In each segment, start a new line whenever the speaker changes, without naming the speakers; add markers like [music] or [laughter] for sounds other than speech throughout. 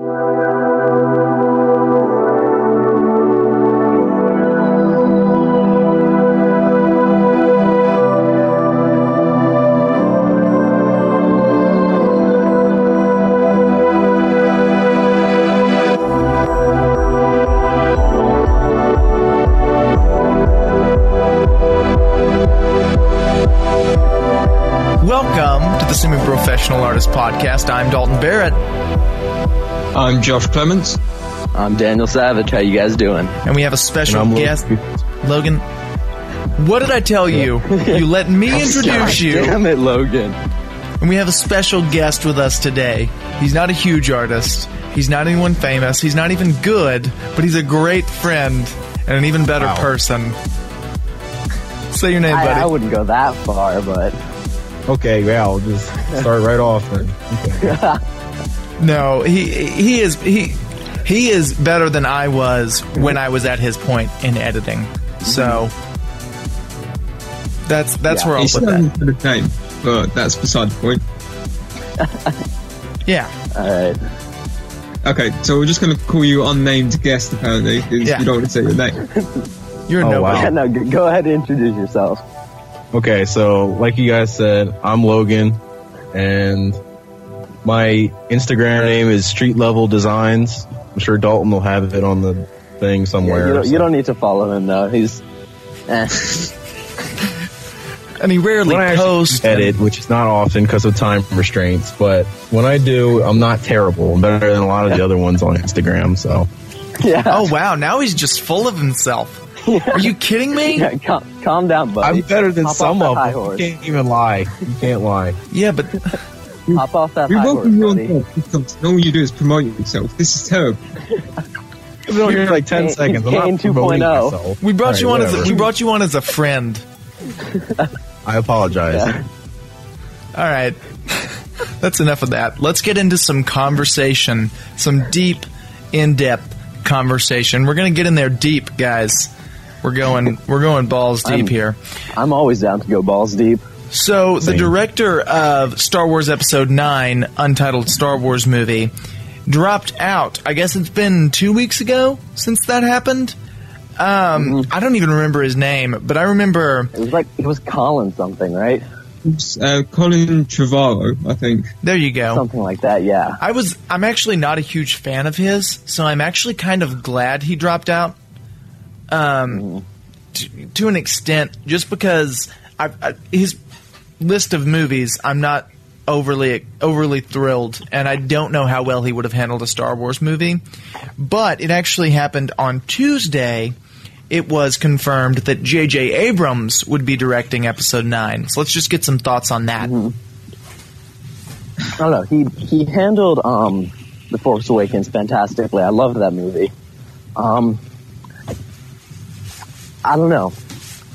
Welcome I'm
Josh Clements.
I'm Daniel Savage. How you guys doing?
and we have a special
And
guest. Logan, what did I tell you? You let me [laughs] introduce you.
Damn it, Logan.
And we have a special guest with us today. He's not a huge artist. He's not anyone famous. He's not even good, but he's a great friend and an even better
Wow.
person. Say your name,
I,
buddy.
I wouldn't go that far, but
Okay, yeah, I'll just start right off then. [laughs] Okay.
No, he he is he he is better than I was when I was at his point in editing. So that's that's
Yeah,
where I'll
He's
put
still
that.
for the game, but that's beside the point.
Yeah,
all right.
Okay, so we're just going to call you unnamed guest apparently because
Yeah.
you don't want to say your name. [laughs]
you're
Oh,
nobody.
wow.
Yeah, [laughs] no, go ahead and introduce yourself.
Okay, so like you guys said, I'm Logan, and my Instagram name is Street Level Designs. I'm sure Dalton will have it on the thing
Yeah,
somewhere.
you, don't, you don't need to follow him though. He's. Eh. [laughs]
And he rarely
When I actually
posts.
edit, which is not often because of time restraints, but when I do, I'm not terrible. I'm better than a lot of the other ones on Instagram. So
Yeah.
Oh wow, now he's just full of himself. Are you kidding me?
Yeah, calm, calm down, buddy.
I'm better than
Hop
some
that
of them. You can't even lie. You can't lie.
Yeah, but
Hop off that
We
high horse,
welcome you on
buddy.
the podcast, all you do is promote yourself. This is terrible.
I've been on here like ten [laughs]
Kane-
seconds. I'm
Kane
not promoting
2.0.
myself.
we brought
All right,
you on as a, we brought you on as a friend.
I apologize.
Yeah.
All right. [laughs] That's enough of that. Let's get into some conversation, some deep, in depth conversation. We're going to get in there deep, guys. We're going we're going balls deep
I'm-
here.
I'm always down to go balls deep.
So, the director of Star Wars Episode 9, untitled Star Wars movie, dropped out. I guess it's been 2 weeks ago since that happened. Um, I don't even remember his name, but I remember
It was like it was Colin something, right?
It's, uh, Colin Trevorrow, I think.
there you go.
Something like that. Yeah.
I was I'm actually not a huge fan of his, so I'm actually kind of glad he dropped out. Um, to, to an extent, just because I, I, his list of movies, I'm not overly overly thrilled, and I don't know how well he would have handled a Star Wars movie. But it actually happened on Tuesday. It was confirmed that J.J. Abrams would be directing Episode Nine. So let's just get some thoughts on that.
I don't know. He he handled um the Force Awakens fantastically. I loved that movie. Um, I don't know.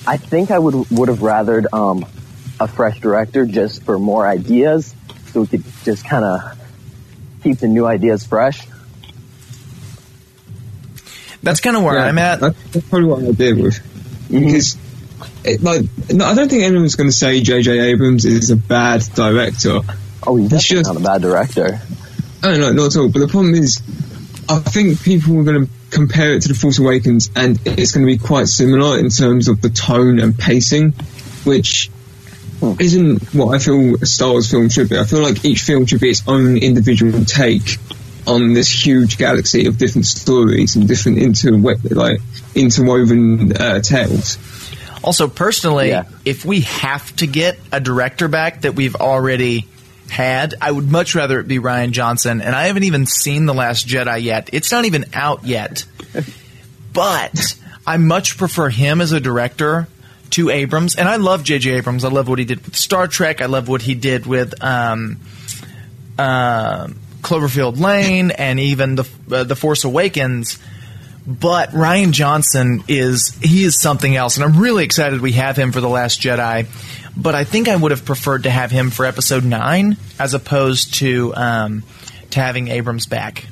I think I would would have rathered um a fresh director just for more ideas, so we could just kind of keep the new ideas fresh.
That's kind of where
Yeah,
I'm at.
That's, that's probably what I did with. Mm-hmm. Because, it, like, no, I don't think anyone's going to say J.J. Abrams is a bad director.
Oh, he's
It's
definitely
just-
not a bad director.
No, no, not at all. But the problem is, I think people are going to compare it to The Force Awakens, and it's going to be quite similar in terms of the tone and pacing, which isn't what I feel a Star Wars film should be. I feel like each film should be its own individual take on this huge galaxy of different stories and different inter like interwoven uh, tales.
Also, personally,
Yeah.
if we have to get a director back that we've already had, I would much rather it be Rian Johnson. And I haven't even seen The Last Jedi yet. It's not even out yet. [laughs] but I much prefer him as a director to Abrams. And I love J.J. Abrams. I love what he did with Star Trek. I love what he did with um, uh, Cloverfield Lane [laughs] and even the uh, the Force Awakens. But Rian Johnson is he is something else, and I'm really excited we have him for the Last Jedi. But I think I would have preferred to have him for Episode Nine as opposed to um, to having Abrams back.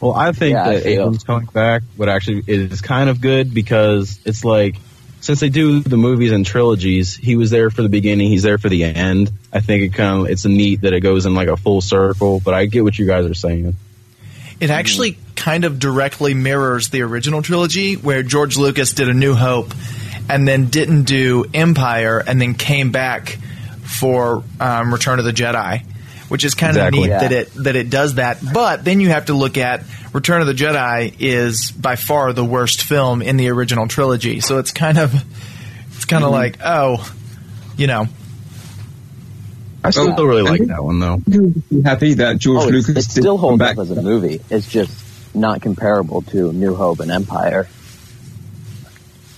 Well, I think
Yeah,
that
feel-
Abrams coming back would actually is kind of good because it's like since they do the movies and trilogies, he was there for the beginning, he's there for the end. I think it kind of it's neat that it goes in like a full circle. But I get what you guys are saying.
it actually kind of directly mirrors the original trilogy, where George Lucas did A New Hope, and then didn't do Empire, and then came back for um, Return of the Jedi, which is kind
Exactly.
of neat
Yeah.
that it that it does that. But then you have to look at Return of the Jedi is by far the worst film in the original trilogy, so it's kind of it's kind of mm-hmm. like oh, you know.
I still
Oh,
really like that one though.
I'm happy that George
Oh, it's,
Lucas
it still
come
holds
back.
up as a movie. It's just not comparable to New Hope and Empire.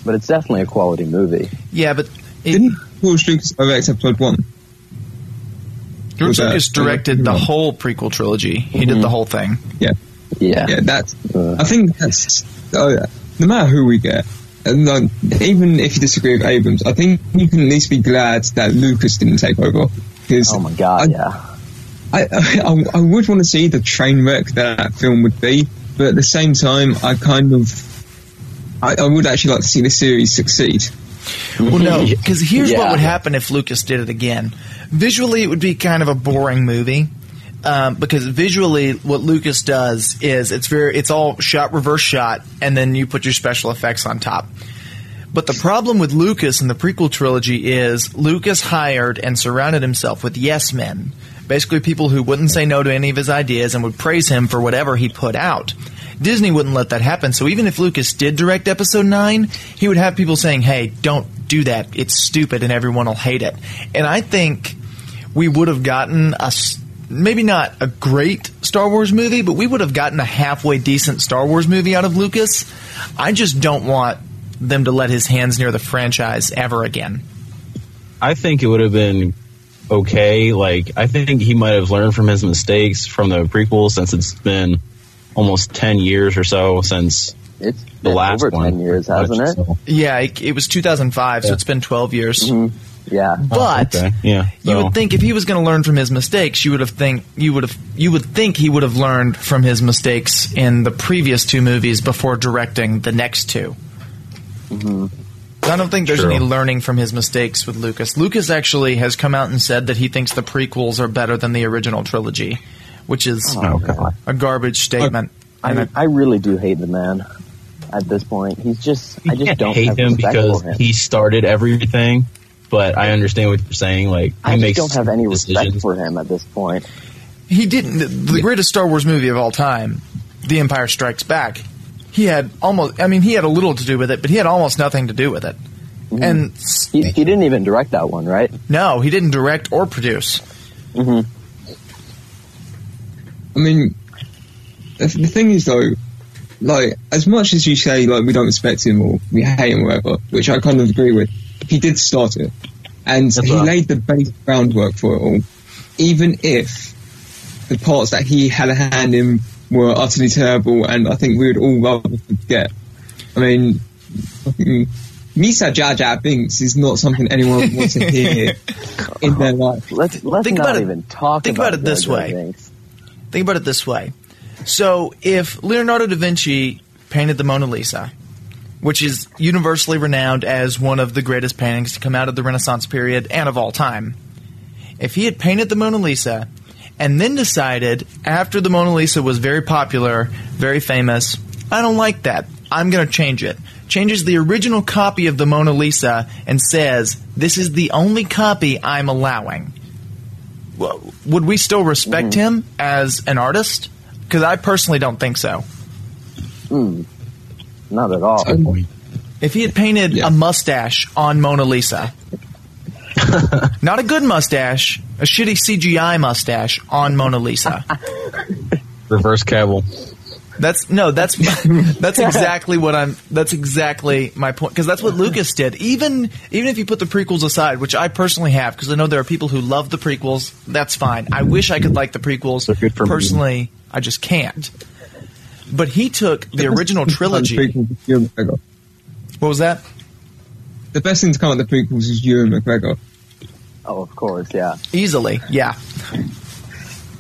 But it's definitely a quality movie.
Yeah, but it,
Didn't George Lucas direct episode one?
George
was that-
Lucas directed the whole prequel trilogy. He did the whole thing.
Yeah,
Yeah.
yeah. That's.
Uh,
I think that's. Oh, yeah. no matter who we get, and uh, even if you disagree with Abrams, I think you can at least be glad that Lucas didn't take over. Because
oh my god,
I-
yeah.
I, [laughs] I, I would want to see the train wreck that, that film would be, but at the same time, I kind of. I, I would actually like to see the series succeed.
Well, no, because here's what would happen if Lucas did it again. Visually, it would be kind of a boring movie. Um, because visually, what Lucas does is it's very it's all shot reverse shot, and then you put your special effects on top. But the problem with Lucas in the prequel trilogy is Lucas hired and surrounded himself with yes men, basically people who wouldn't say no to any of his ideas and would praise him for whatever he put out. Disney wouldn't let that happen, so even if Lucas did direct episode 9, he would have people saying, hey, don't do that, it's stupid, and everyone will hate it. And I think we would have gotten a maybe not a great Star Wars movie, but we would have gotten a halfway decent Star Wars movie out of Lucas. I just don't want them to let his hands near the franchise ever again.
I think it would have been okay. Like I think he might have learned from his mistakes from the prequel since it's been almost ten years or so since
It's
the
been
last
over
one.
ten years, hasn't it?
So-
Yeah, it, it was 2005, so it's been 12 years. Mm-hmm.
Yeah.
But oh,
okay, yeah,
you would think if he was going to learn from his mistakes, you would have think you would have you would think he would have learned from his mistakes in the previous two movies before directing the next 2 mm-hmm. I don't think there's
True.
any learning from his mistakes with Lucas. Lucas actually has come out and said that he thinks the prequels are better than the original trilogy, which is
Oh,
a garbage statement. and
I,
I-
I really do hate the man at this point. He's just I just don't
hate
have
him because
him.
he started everything. But I understand what you're saying. Like he
I just don't have any respect for him at this point.
he didn't. The, the greatest Star Wars movie of all time, The Empire Strikes Back. He had almost. I mean, he had a little to do with it, but he had almost nothing to do with it. Mm-hmm. And
He, he didn't even direct that one, right?
no, he didn't direct or produce. Mm-hmm.
I mean, the, the thing is though, like as much as you say like we don't respect him or we hate him or whatever, which I kind of agree with, he did start it, and
That's
he
right.
laid the base groundwork for it all. Even if the parts that he had a hand in were utterly terrible, and I think we would all rather forget. I mean, fucking Misa Jar Jar Binks is not something anyone wants to hear [laughs] in their life.
Let's let's
Think
not
about it-
even talk about it.
think
about,
about it this
Jar Jar
way.
Binks.
Think about it this way. So, if Leonardo da Vinci painted the Mona Lisa, which is universally renowned as one of the greatest paintings to come out of the Renaissance period and of all time, if he had painted the Mona Lisa and then decided after the Mona Lisa was very popular, very famous, I don't like that. I'm going to change it. Changes the original copy of the Mona Lisa and says, This is the only copy I'm allowing. Well, would we still respect hmm. him as an artist? Because I personally don't think so. Hmm.
Not at all.
If he had painted
Yeah.
a mustache on Mona Lisa, [laughs] not a good mustache, a shitty CGI mustache on Mona Lisa. [laughs]
reverse Cavill.
That's no, that's [laughs] that's exactly what I'm. That's exactly my point because that's what Lucas did. Even even if you put the prequels aside, which I personally have, because I know there are people who love the prequels. That's fine. I wish I could like the prequels.
For me.
personally, I just can't. But he took the original trilogy.
prequels is Ewan McGregor.
What was that?
The best thing to come out of the prequels is Ewan McGregor.
Oh, of course, yeah.
Easily, yeah.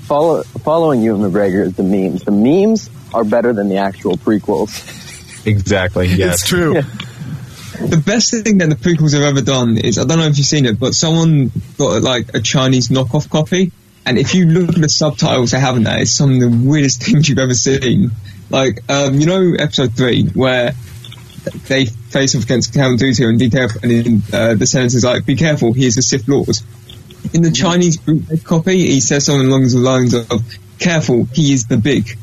Follow, following Ewan McGregor is the memes. The memes are better than the actual prequels.
Exactly. Yes.
It's true.
The best thing that the prequels have ever done is I don't know if you've seen it, but someone got like a Chinese knockoff copy And if you look at the subtitles they have in that, it's some of the weirdest [laughs] things you've ever seen. Like, um, you know, episode three, where they face off against Count Dooku and be careful, and then, uh, the sentence is like, be careful, he is a Sith Lord. In the Chinese bootleg copy, he says something along the lines of, careful, he is the big.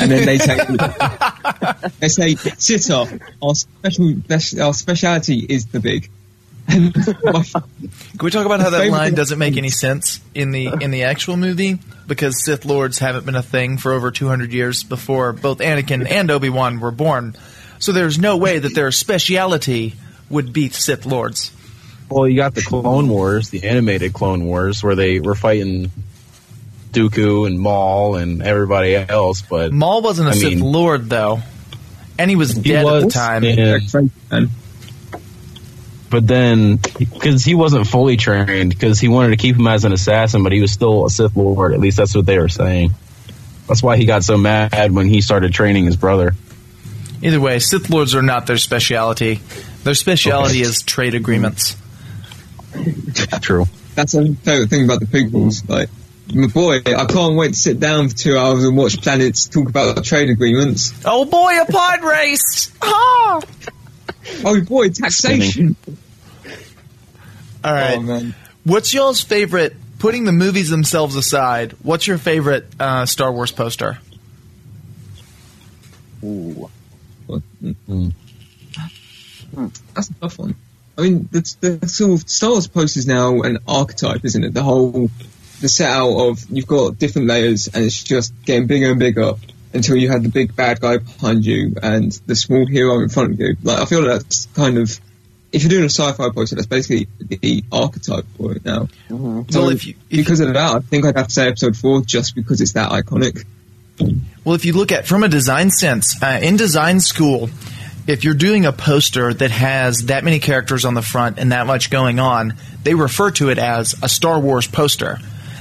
and then they say, [laughs] they say, sitter, our special, our speciality is the big. [laughs]
Can we talk about how that line doesn't make any sense in the in the actual movie because Sith lords haven't been a thing for over 200 years before both Anakin and Obi Wan were born. So there's no way that their speciality would beat Sith lords.
Well, you got the Clone Wars, the animated Clone Wars, where they were fighting Dooku and Maul and everybody else. But
Maul wasn't a
I
Sith
mean-
lord though, and he was
He
dead at the time.
and
but then because he wasn't fully trained, because he wanted to keep him as an assassin, but he was still a Sith Lord. At least that's what they were saying. That's why he got so mad when he started training his brother.
Either way, Sith lords are not their speciality. Their speciality is trade agreements.
True.
that's the favorite thing about the prequels. Like, my boy, I can't wait to sit down for two hours and watch planets talk about the trade agreements.
Oh boy, a pod race! Ah! [laughs]
Oh boy, taxation.
All right.
Oh.
What's y'all's favorite? Putting the movies themselves aside, what's your favorite uh, Star Wars poster?
Ooh. Hm.
Hm, that's a tough one. I mean, the, the sort of Star Wars post is now an archetype, isn't it? The whole, the set out of you've got different layers and it's just getting bigger and bigger until you have the big bad guy behind you and the small hero in front of you. Like, I feel like that's kind of, if you're doing a sci-fi poster, that's basically the archetype for it now. Mm-hmm. So
Well, if you- if
because of that, I think I'd have to say episode four just because it's that iconic.
Well, if you look at from a design sense, uh, in design school, if you're doing a poster that has that many characters on the front and that much going on, they refer to it as a Star Wars poster.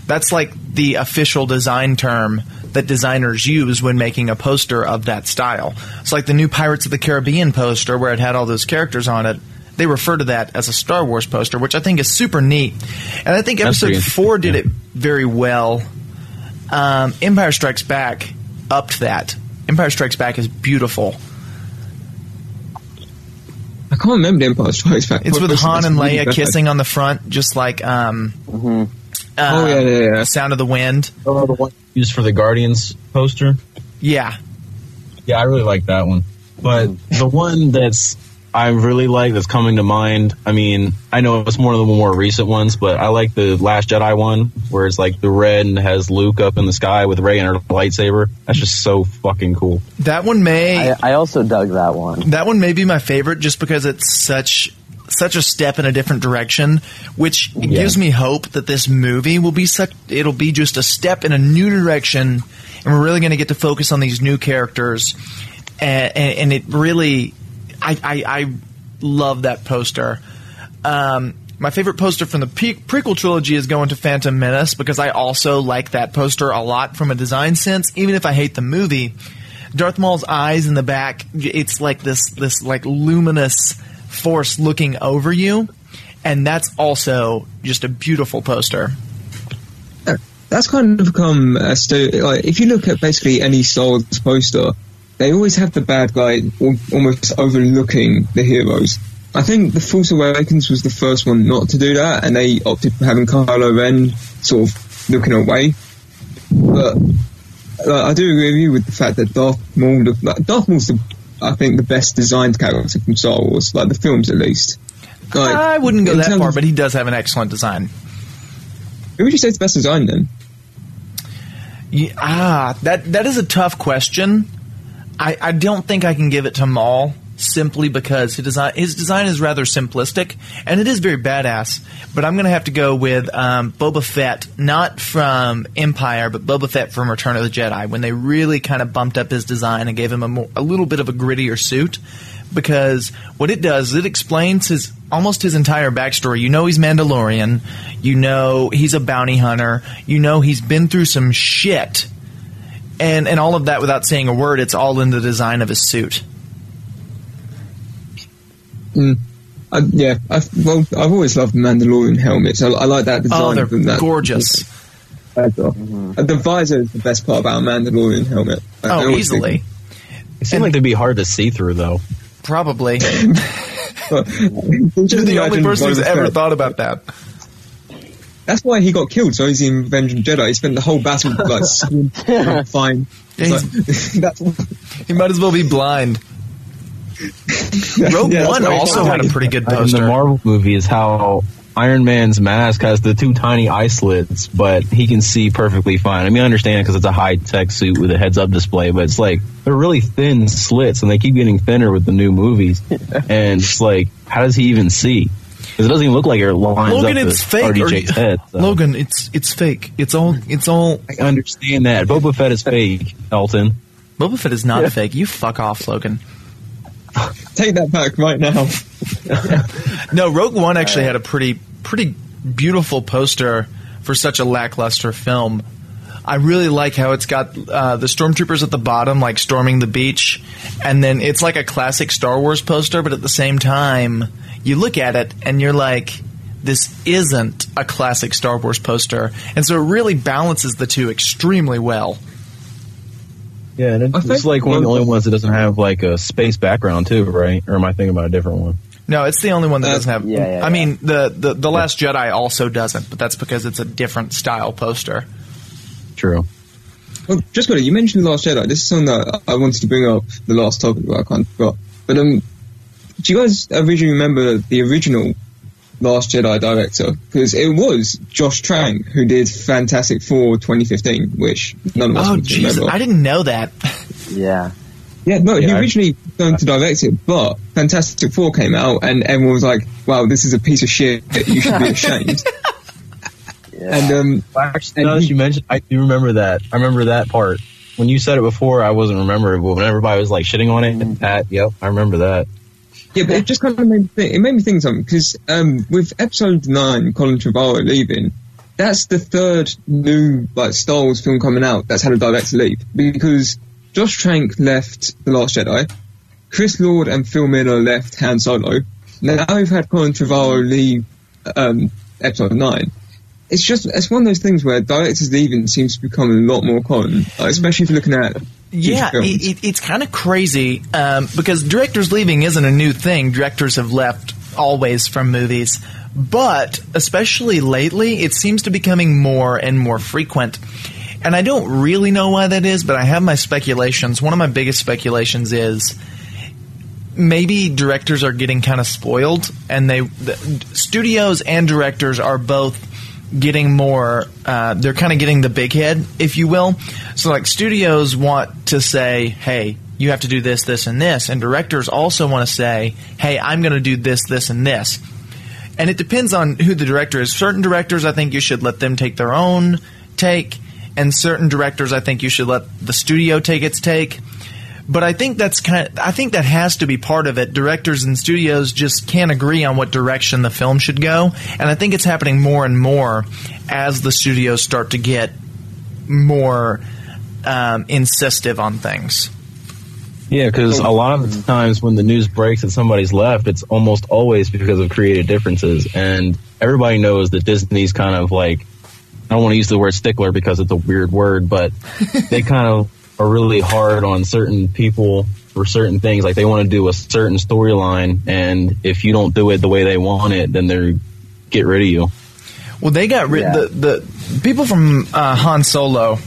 That's like the official design term that designers use when making a poster of that style. It's like the new Pirates of the Caribbean poster where it had all those characters on it. They refer to that as a Star Wars poster, which I think is super neat. And I think
That's
episode four did it very well um, Empire Strikes Back upped that. Empire Strikes Back is beautiful.
I can't remember the Empire Strikes Back.
It's with
poster,
Han and Leia
bad.
kissing on the front, just like um, uh,
Oh yeah, yeah, yeah.
Sound of the Wind.
Oh, the one used for the Guardians poster.
Yeah,
Yeah, I really like that one. But the one that's I really like that's coming to mind. I mean, I know it's one of the more recent ones, but I like the Last Jedi one where it's like the red and has Luke up in the sky with Rey and her lightsaber. That's just so fucking cool.
that one may
I, I also dug that one.
that one may be my favorite just because it's such such a step in a different direction, which gives me hope that this movie will be such. It'll be just a step in a new direction, and we're really going to get to focus on these new characters, and, and, and it really, I, I, I love that poster. Um, my favorite poster from the pre- prequel trilogy is going to Phantom Menace because I also like that poster a lot from a design sense, even if I hate the movie. Darth Maul's eyes in the back, it's like this this like luminous force looking over you, and that's also just a beautiful poster.
that's kind of become a sto- like if you look at basically any Star Wars poster, they always have the bad guy almost overlooking the heroes. I think The Force Awakens was the first one not to do that, and they opted for having Kylo Ren sort of looking away. But like, I do agree with you with the fact that Darth Maul, look, like, Darth Maul's the, I think the best designed character from Star Wars, like the films at least. Like,
I wouldn't go that far,
of-
but he does have an excellent design.
who would you say is the best design then?
Yeah, ah, that that is a tough question. I, I don't think I can give it to Maul simply because his design his design is rather simplistic and it is very badass. But I'm going to have to go with um, Boba Fett, not from Empire, but Boba Fett from Return of the Jedi, when they really kind of bumped up his design and gave him a more, a little bit of a grittier suit. Because what it does, it explains his almost his entire backstory. You know he's Mandalorian. You know he's a bounty hunter. You know he's been through some shit and and all of that without saying a word. It's all in the design of his suit.
I, yeah, I've, well, I've always loved Mandalorian helmets. I, I like that design.
Oh, they're
of them, that,
gorgeous.
better. Uh, the visor is the best part about a Mandalorian helmet. I- I
Oh,
always
easily.
think-
It seemed like they'd be hard to see through, though.
Probably. [laughs] [laughs]
but-
You're the only person who's ever
Fett.
thought about that.
That's why he got killed. So he's in Revenge of the Jedi. He spent the whole battle [laughs] like skin, fine.
Yeah,
It's like- [laughs]
He might as well be blind. Rogue
Yeah,
One also had a pretty good
In the
poster.
Marvel movies, how Iron Man's mask has the two tiny eye slits, but he can see perfectly fine. I mean, I understand because it's a high tech suit with a heads up display, but it's like they're really thin slits, and they keep getting thinner with the new movies. [laughs] and it's like, how does he even see? Because it doesn't even look like it lines
Logan,
up
it's fake. or-
RDJ's head. so.
Logan, it's it's fake. It's all it's all.
I understand that. Boba Fett is fake, Elton.
Boba Fett is not fake. You fuck off, Logan.
take that back right now. [laughs]
No, Rogue One actually had a pretty pretty beautiful poster for such a lackluster film. I really like how it's got uh, the stormtroopers at the bottom, like storming the beach, and then it's like a classic Star Wars poster, but at the same time, you look at it and you're like, this isn't a classic Star Wars poster, and so it really balances the two extremely well.
Yeah, and
I
it's
think
like one of the only ones that doesn't have like a space background too, right? Or am I thinking about a different one?
No, it's the only one that
Uh,
doesn't have.
yeah, yeah,
I
yeah.
mean, the, the the Last Jedi also doesn't, but that's because it's a different style poster.
True.
Well, just got it. You mentioned the Last Jedi. This is something that I wanted to bring up. The last topic, but I can't forgot. But um, do you guys originally remember the original Last Jedi director? Because it was Josh Trank who did Fantastic Four 2015, which none of us
Oh,
would
Jesus,
remember.
I didn't know that.
Yeah.
Yeah, no, he
Yeah, I-
originally going to direct it, but Fantastic Four came out, and everyone was like, "Wow, this is a piece of shit. You should be ashamed." [laughs]
Yeah.
and um,
Actually,
And
now that you mentioned, I do remember that. I remember that part. When you said it before, I wasn't remembering, but when everybody was like shitting on it, and Pat, yep, I remember that.
Yeah, but it just kind of made me think, it made me think something because um, with episode nine, Colin Trevorrow leaving, that's the third new like Star Wars film coming out that's had a director leave because Josh Trank left The Last Jedi, Chris Lord and Phil Miller left Han Solo. Now we've had Colin Trevorrow leave um, episode nine. It's just it's one of those things where directors leaving seems to become a lot more common, like, especially if you're looking at
Yeah, it, it, it's kind of crazy um, because directors leaving isn't a new thing. Directors have left always from movies, but especially lately, it seems to be becoming more and more frequent. And I don't really know why that is, but I have my speculations. One of my biggest speculations is maybe directors are getting kind of spoiled, and they the, studios and directors are both getting more. Uh, they're kind of getting the big head, if you will. So, like studios want to say, "Hey, you have to do this, this, and this," and directors also want to say, "Hey, I'm going to do this, this, and this." And it depends on who the director is. Certain directors, I think you should let them take their own take, and certain directors, I think you should let the studio take its take. But I think that's kind. Of, I think that has to be part of it. Directors and studios just can't agree on what direction the film should go, and I think it's happening more and more as the studios start to get more um, insistive on things.
Yeah, because a lot of the times when the news breaks that somebody's left, it's almost always because of creative differences. And everybody knows that Disney's kind of like, I don't want to use the word stickler because it's a weird word, but they kind of are really hard on certain people for certain things. Like they want to do a certain storyline, and if you don't do it the way they want it, then they're get rid of you.
Well, they got rid
Yeah.
the the people from uh, Han Solo.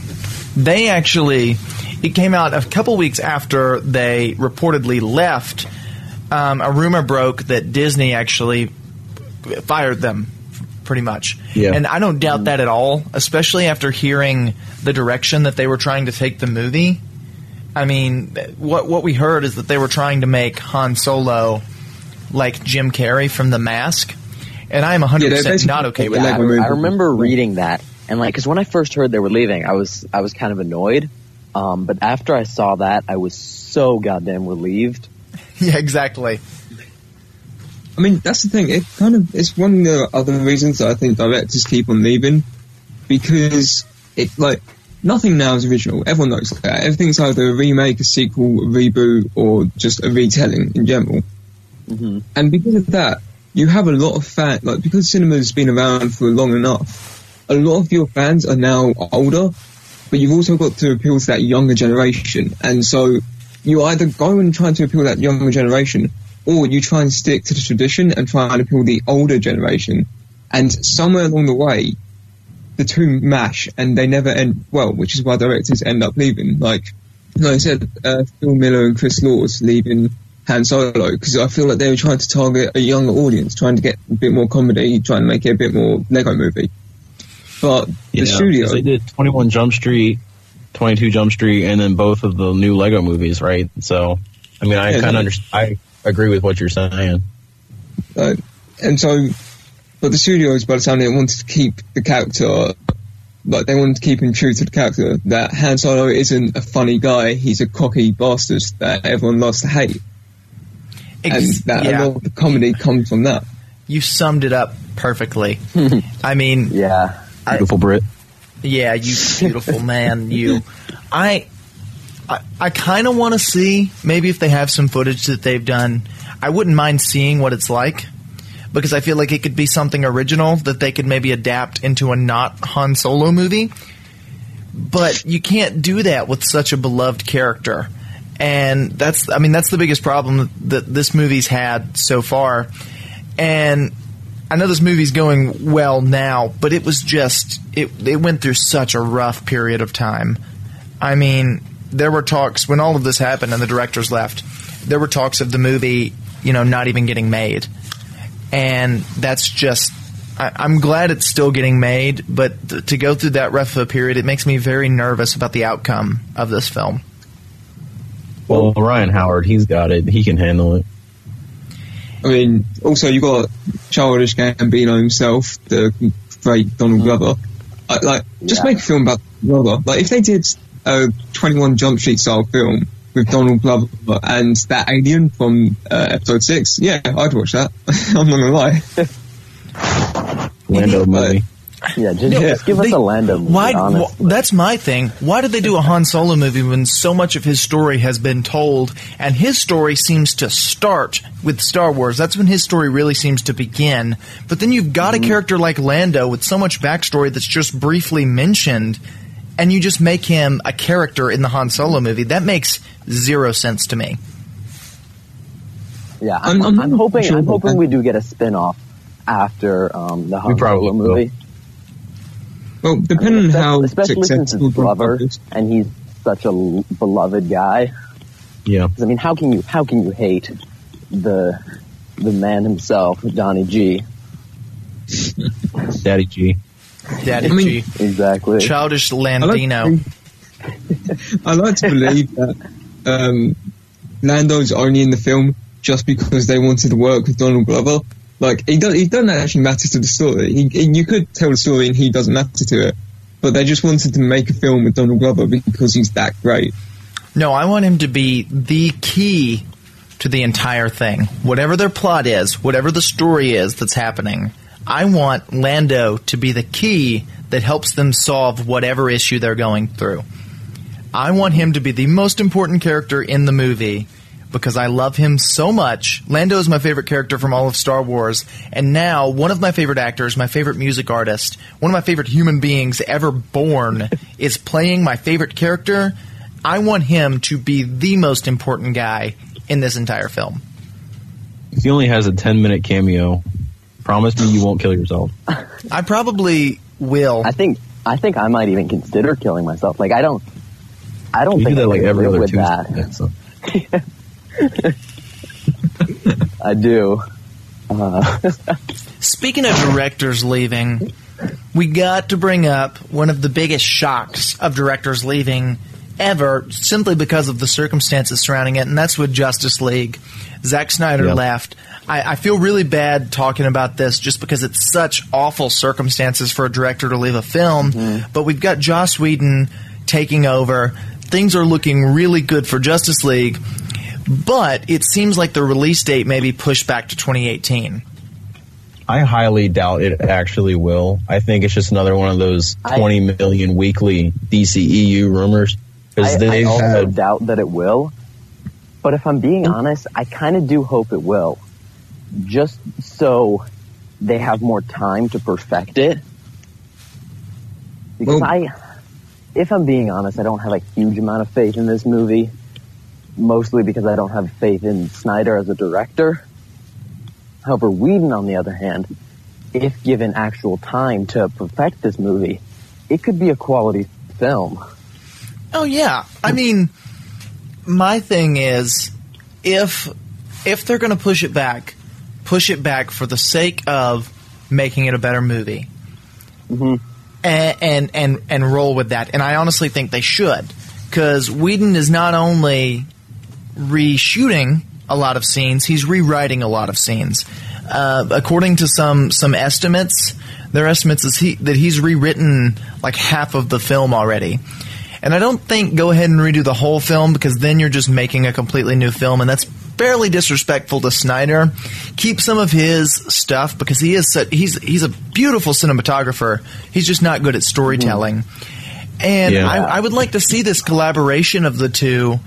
They actually it came out a couple weeks after they reportedly left. Um, a rumor broke that Disney actually fired them, pretty much.
Yeah.
And I don't doubt that at all, especially after hearing the direction that they were trying to take the movie. I mean, what what we heard is that they were trying to make Han Solo like Jim Carrey from The Mask, and I am 100
Yeah, they
percent
basically-
not okay with that.
Lego.
I remember reading that, and like, because when I first heard they were leaving, I was I was kind of annoyed. Um, but after I saw that, I was so goddamn relieved. [laughs]
Yeah, exactly.
I mean, that's the thing. It kind of it's one of the other reasons that I think directors keep on leaving because it like nothing now is original. Everyone knows that. Everything's either a remake, a sequel, a reboot, or just a retelling in general. Mm-hmm. And because of that, you have a lot of fan like because cinema's been around for long enough. a lot of your fans are now older, but you've also got to appeal to that younger generation. And so you either go and try to appeal to that younger generation, or you try and stick to the tradition and try and appeal the older generation. And somewhere along the way, the two mash and they never end well, which is why directors end up leaving. Like, like I said, uh, Phil Miller and Chris Laws leaving Han Solo because I feel like they were trying to target a younger audience, trying to get a bit more comedy, trying to make it a bit more Lego movie. But
Yeah,
the studio,
They did 21 Jump Street, 22 Jump Street, and then both of the new Lego movies, right? So, I mean, I
Yeah,
kind of understand. I agree with what you're saying.
uh, and so, but the studios, by the time they wanted to keep the character, like they wanted to keep him true to the character, that Han Solo isn't a funny guy, he's a cocky bastard that everyone loves to hate. And that
yeah,
a lot of the comedy comes from that.
you summed it up perfectly. [laughs] I mean,
Yeah.
Beautiful Brit.
Yeah, you beautiful man, you. [laughs] I I, I kind of want to see maybe if they have some footage that they've done. I wouldn't mind seeing what it's like because I feel like it could be something original that they could maybe adapt into a not Han Solo movie. But you can't do that with such a beloved character. And that's I mean that's the biggest problem that this movie's had so far. And I know this movie's going well now, but it was just it it went through such a rough period of time. I mean, there were talks when all of this happened and the directors left. There were talks of the movie, you know, not even getting made, and that's just. I, I'm glad it's still getting made, but th- to go through that rough of a period, it makes me very nervous about the outcome of this film.
Well, Ron Howard, he's got it. He can handle it.
I mean, also you got Childish Gambino himself, the great Donald Glover. I, like, just
Yeah.
make a film about Glover. Like, if they did a 21 Jump Street style film with Donald Glover and that alien from uh, episode six, yeah, I'd watch that. [laughs] I'm not gonna lie.
Lando movie.
Yeah, just,
No,
just give us
they-
a Lando movie,
Why? wh- that's my thing. Why did they do a Han Solo movie when so much of his story has been told, and his story seems to start with Star Wars? That's when his story really seems to begin. But then you've got
Mm-hmm.
a character like Lando with so much backstory that's just briefly mentioned, and you just make him a character in the Han Solo movie. That makes zero sense to me.
Yeah, I'm,
I'm- I'm
I'm, hoping.
sure
I'm hoping
that.
we do get a spin-off after um, the Han
probably
Solo
will.
movie.
Well, depending on how
especially since
successful
it's Glover
Glover is.
and he's such a l- beloved guy.
Yeah,
I mean, how can you how can you hate the the man himself, Johnny G? [laughs]
Daddy G.
Daddy
I mean-
G.
Exactly.
Childish
I like,
Landino.
to, [laughs] I like to believe that um, Lando's only in the film just because they wanted to work with Donald Glover. Like he does, he doesn't actually matter to the story. He, he- you could tell the story and he doesn't matter to it, but they just wanted to make a film with Donald Glover because he's that great.
No, I want him to be the key to the entire thing. Whatever their plot is, whatever the story is that's happening, I want Lando to be the key that helps them solve whatever issue they're going through. I want him to be the most important character in the movie because I love him so much. Lando is my favorite character from all of Star Wars, and now one of my favorite actors, my favorite music artist, one of my favorite human beings ever born [laughs] is playing my favorite character. I want him to be the most important guy in this entire film.
He only has a 10 minute cameo, promise me you won't kill yourself.
I probably will.
I think I think I might even consider killing myself. Like I don't. I don't
You do
think
that
I
like every other
with
Tuesday.
that.
so. [laughs]
I do. Uh, [laughs]
Speaking of directors leaving, we got to bring up one of the biggest shocks of directors leaving ever, simply because of the circumstances surrounding it, and that's with Justice League. Zack Snyder
Yep.
left. I, I feel really bad talking about this just because it's such awful circumstances for a director to leave a film, mm-hmm. but we've got Joss Whedon taking over. Things are looking really good for Justice League, but it seems like the release date may be pushed back to 2018.
I highly doubt it actually will. I think it's just another one of those 20 million weekly DCEU rumors. Because
I, I
they've
also
had.
doubt that it will. But if I'm being hmm? honest, I kind of do hope it will. Just so they have more time to perfect it. because
Well-
I, if I'm being honest, I don't have a huge amount of faith in this movie. Mostly because I don't have faith in Snyder as a director. However, Whedon, on the other hand, if given actual time to perfect this movie, it could be a quality film.
Oh yeah. I mean, my thing is, if if they're going to push it back, push it back for the sake of making it a better movie,
Mhm.
and, and and and roll with that. And I honestly think they should, because Whedon is not only reshooting a lot of scenes, he's rewriting a lot of scenes. Uh, according to some some estimates, their estimates is he that he's rewritten like half of the film already. And I don't think go ahead and redo the whole film because then you're just making a completely new film, and that's fairly disrespectful to Snyder. Keep some of his stuff because he is such, he's he's a beautiful cinematographer. He's just not good at storytelling. And
Yeah.
I, I would like to see this collaboration of the two.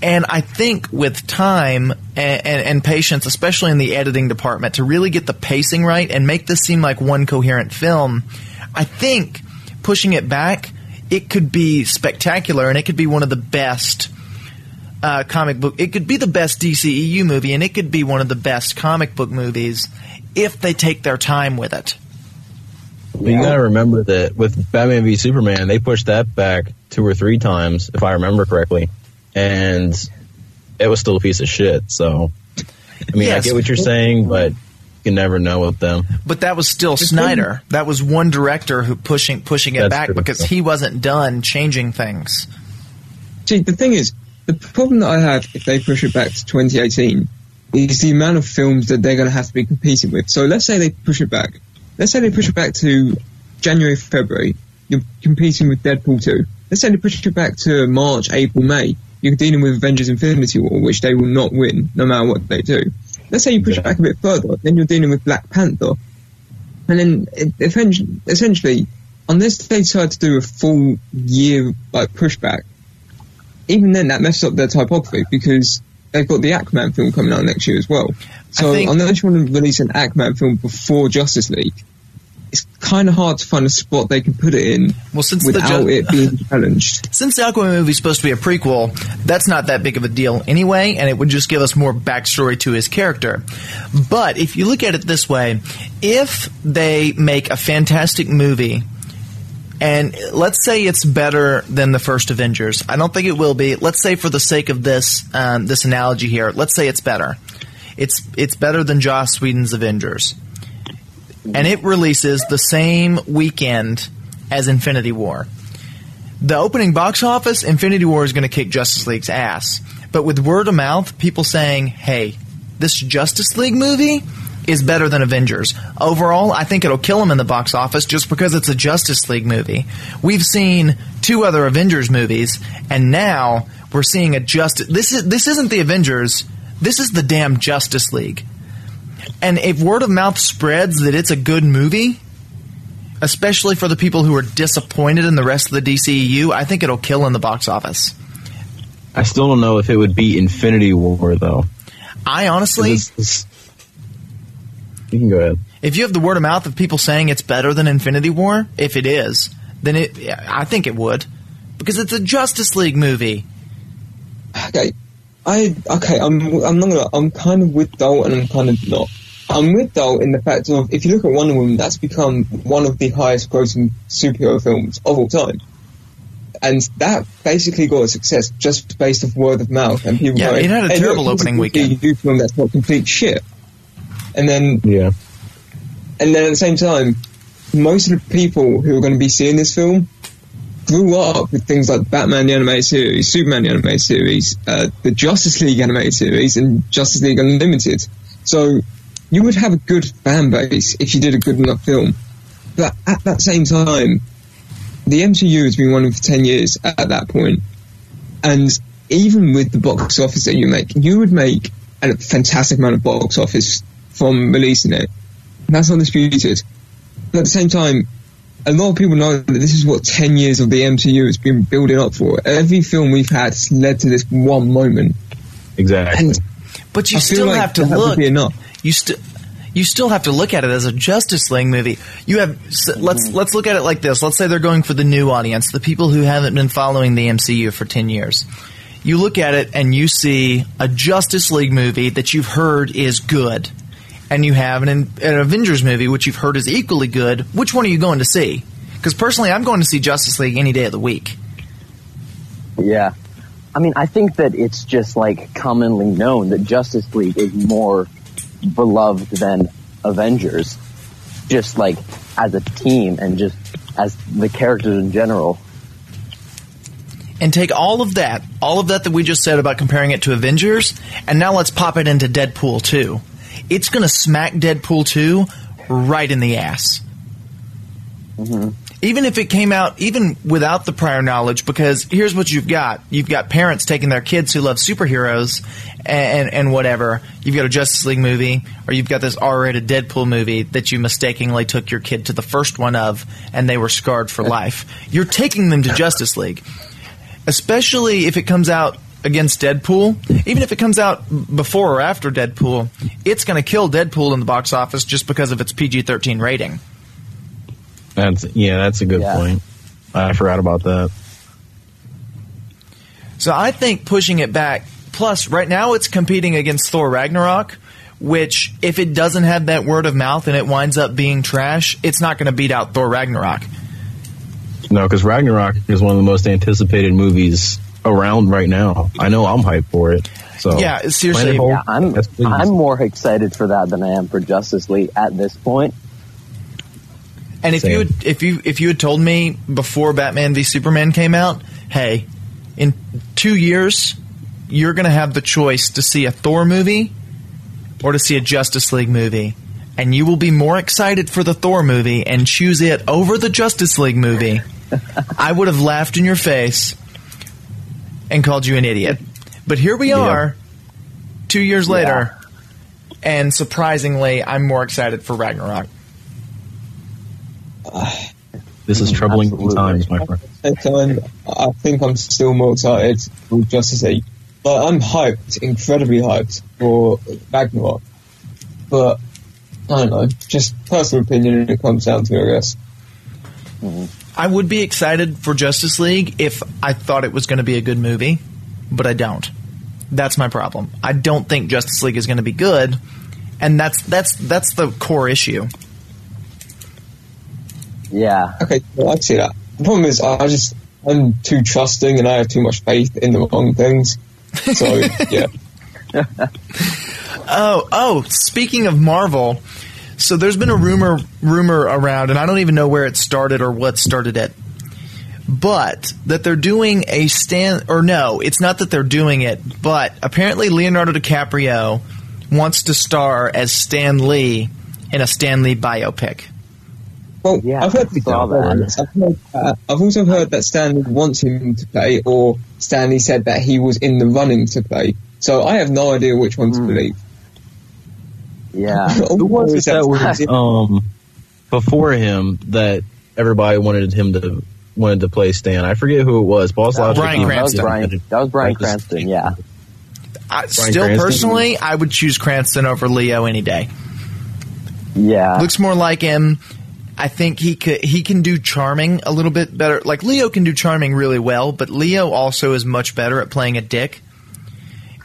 And I think with time and, and, and patience, especially in the editing department, to really get the pacing right and make this seem like one coherent film, I think pushing it back, it could be spectacular and it could be one of the best uh, comic book. It could be the best DCEU movie and it could be one of the best comic book movies if they take their time with it.
You gotta remember that with Batman v Superman, they pushed that back two or three times, if I remember correctly, and it was still a piece of shit. So, I mean, I get what you're saying, but you can never know with them.
But that was still Snyder. That was one director who pushing pushing it back
true.
because he wasn't done changing things.
See, the thing is, the problem that I have if they push it back to 2018 is the amount of films that they're going to have to be competing with. So let's say they push it back. Let's say they push it back to January, February. You're competing with Deadpool 2. Let's say they push it back to March, April, May. You're dealing with Avengers Infinity War, which they will not win, no matter what they do. Let's say you push it back a bit further, then you're dealing with Black Panther. And then, it, eventually- essentially, unless they decide to do a full year, like, pushback, even then that messes up their typography because they've got the Aquaman film coming out next year as well. So unless you want to release an Aquaman film before Justice League, it's kind of hard to find a spot they can put it in
Well, since
without
ju-
it being [laughs] challenged.
Since the Aquaman movie is supposed to be a prequel, that's not that big of a deal anyway, and it would just give us more backstory to his character. But if you look at it this way, if they make a fantastic movie, and let's say it's better than the first Avengers, I don't think it will be. Let's say for the sake of this um, this analogy here, let's say it's better. It's it's better than Joss Whedon's Avengers, and it releases the same weekend as Infinity War the opening box office, Infinity War is going to kick Justice League's ass. But with word of mouth, people saying, hey, this Justice League movie is better than Avengers. Overall, I think it'll kill them in the box office just because it's a Justice League movie. We've seen two other Avengers movies, and now we're seeing a Justice. This is this isn't the Avengers. This is the damn Justice League. And if word of mouth spreads that it's a good movie, especially for the people who are disappointed in the rest of the DCEU, I think it'll kill in the box office.
I still don't know if it would beat Infinity War though.
I honestly,
This is- you can go ahead.
if you have the word of mouth of people saying it's better than Infinity War, if it is, then it, I think it would, because it's a Justice League movie.
Okay, I okay. I'm I'm not gonna. I'm kind of with Dole and I'm kind of not. I'm with Dole in the fact of if you look at Wonder Woman, that's become one of the highest grossing superhero films of all time. And that basically got a success just based off word of mouth and people
Yeah,
going,
it had a
"Hey,
terrible
look, here's
opening
a
weekend."
DCU film that's not complete shit. And then
Yeah.
and then at the same time, most of the people who are going to be seeing this film grew up with things like Batman the animated series, Superman the animated series, uh, the Justice League animated series, and Justice League Unlimited. So you would have a good fan base if you did a good enough film. But at that same time, the MCU has been running for 10 years at that point. And even with the box office that you make, you would make a fantastic amount of box office from releasing it. That's undisputed. But at the same time, a lot of people know that this is what 10 years of the MCU has been building up for. Every film we've had has led to this one moment.
Exactly.
And
But you
I
still
like
have to
that would
look.
be enough.
You still you still have to look at it as a Justice League movie. You have let's mm-hmm. let's look at it like this. Let's say they're going for the new audience, the people who haven't been following the MCU for 10 years. You look at it and you see a Justice League movie that you've heard is good. And you have an, an Avengers movie which you've heard is equally good. Which one are you going to see? Because personally, I'm going to see Justice League any day of the week.
Yeah. I mean, I think that it's just like commonly known that Justice League is more beloved than Avengers, just like as a team and just as the characters in general.
and take all of that, all of that that we just said about comparing it to Avengers, and now let's pop it into Deadpool 2. It's going to smack Deadpool 2 right in the ass. Mm-hmm. Even if it came out, even without the prior knowledge, because here's what you've got. You've got parents taking their kids who love superheroes and, and, and whatever. You've got a Justice League movie, or you've got this R-rated Deadpool movie that you mistakenly took your kid to the first one of, and they were scarred for [laughs] life. You're taking them to Justice League especially if it comes out against Deadpool, even if it comes out before or after Deadpool, it's going to kill Deadpool in the box office just because of its PG 13 rating.
That's yeah, that's a good
Yeah.
point. I forgot about that.
So I think pushing it back, plus, right now it's competing against Thor Ragnarok, which, if it doesn't have that word of mouth and it winds up being trash, it's not going to beat out Thor Ragnarok.
No, because Ragnarok is one of the most anticipated movies around right now. I know I'm hyped for it. So
Yeah, seriously.
Yeah, I'm
yes.
I'm more excited for that than I am for Justice League at this point.
And if
Same.
you had, if you if you had told me before Batman v Superman came out, hey, in two years you're going to have the choice to see a Thor movie or to see a Justice League movie, and you will be more excited for the Thor movie and choose it over the Justice League movie. [laughs] I would have laughed in your face and called you an idiot. But here we
Yeah.
are, two years later, and surprisingly, I'm more excited for Ragnarok.
this is troubling
Absolutely.
times, my friend.
At the same time, I think I'm still more excited for Justice League. Like, I'm hyped, incredibly hyped for Ragnarok. But, I don't know, just personal opinion it comes down to, it, I guess. Mm-hmm.
I would be excited for Justice League if I thought it was going to be a good movie, but I don't. That's my problem. I don't think Justice League is going to be good, and that's that's that's the core issue.
Yeah,
Okay, well, I see that. The problem is, I just, I'm too trusting and I have too much faith in the wrong things. So, [laughs] yeah.
Oh, oh, speaking of Marvel, so there's been a rumor rumor around and I don't even know where it started or what started it. But that they're doing a stand or no, it's not that they're doing it, but apparently Leonardo DiCaprio wants to star as Stan Lee in a Stan Lee biopic.
Well,
Yeah,
I've heard
I saw that.
I've, heard that. I've also heard that Stan Lee wants him to play, or Stan Lee said that he was in the running to play. So I have no idea which one to
Hmm.
believe.
Yeah. [laughs]
Who was it that was um before him that everybody wanted him to wanted to play Stan? I forget who it was. Boss
That was,
Bryan
that was
Cranston.
Bryan. That was
Bryan
Cranston. Yeah.
I, still,
Cranston?
personally, I would choose Cranston over Leo any day.
Yeah.
Looks more like him. I think he could he can do charming a little bit better. Like Leo can do charming really well, but Leo also is much better at playing a dick.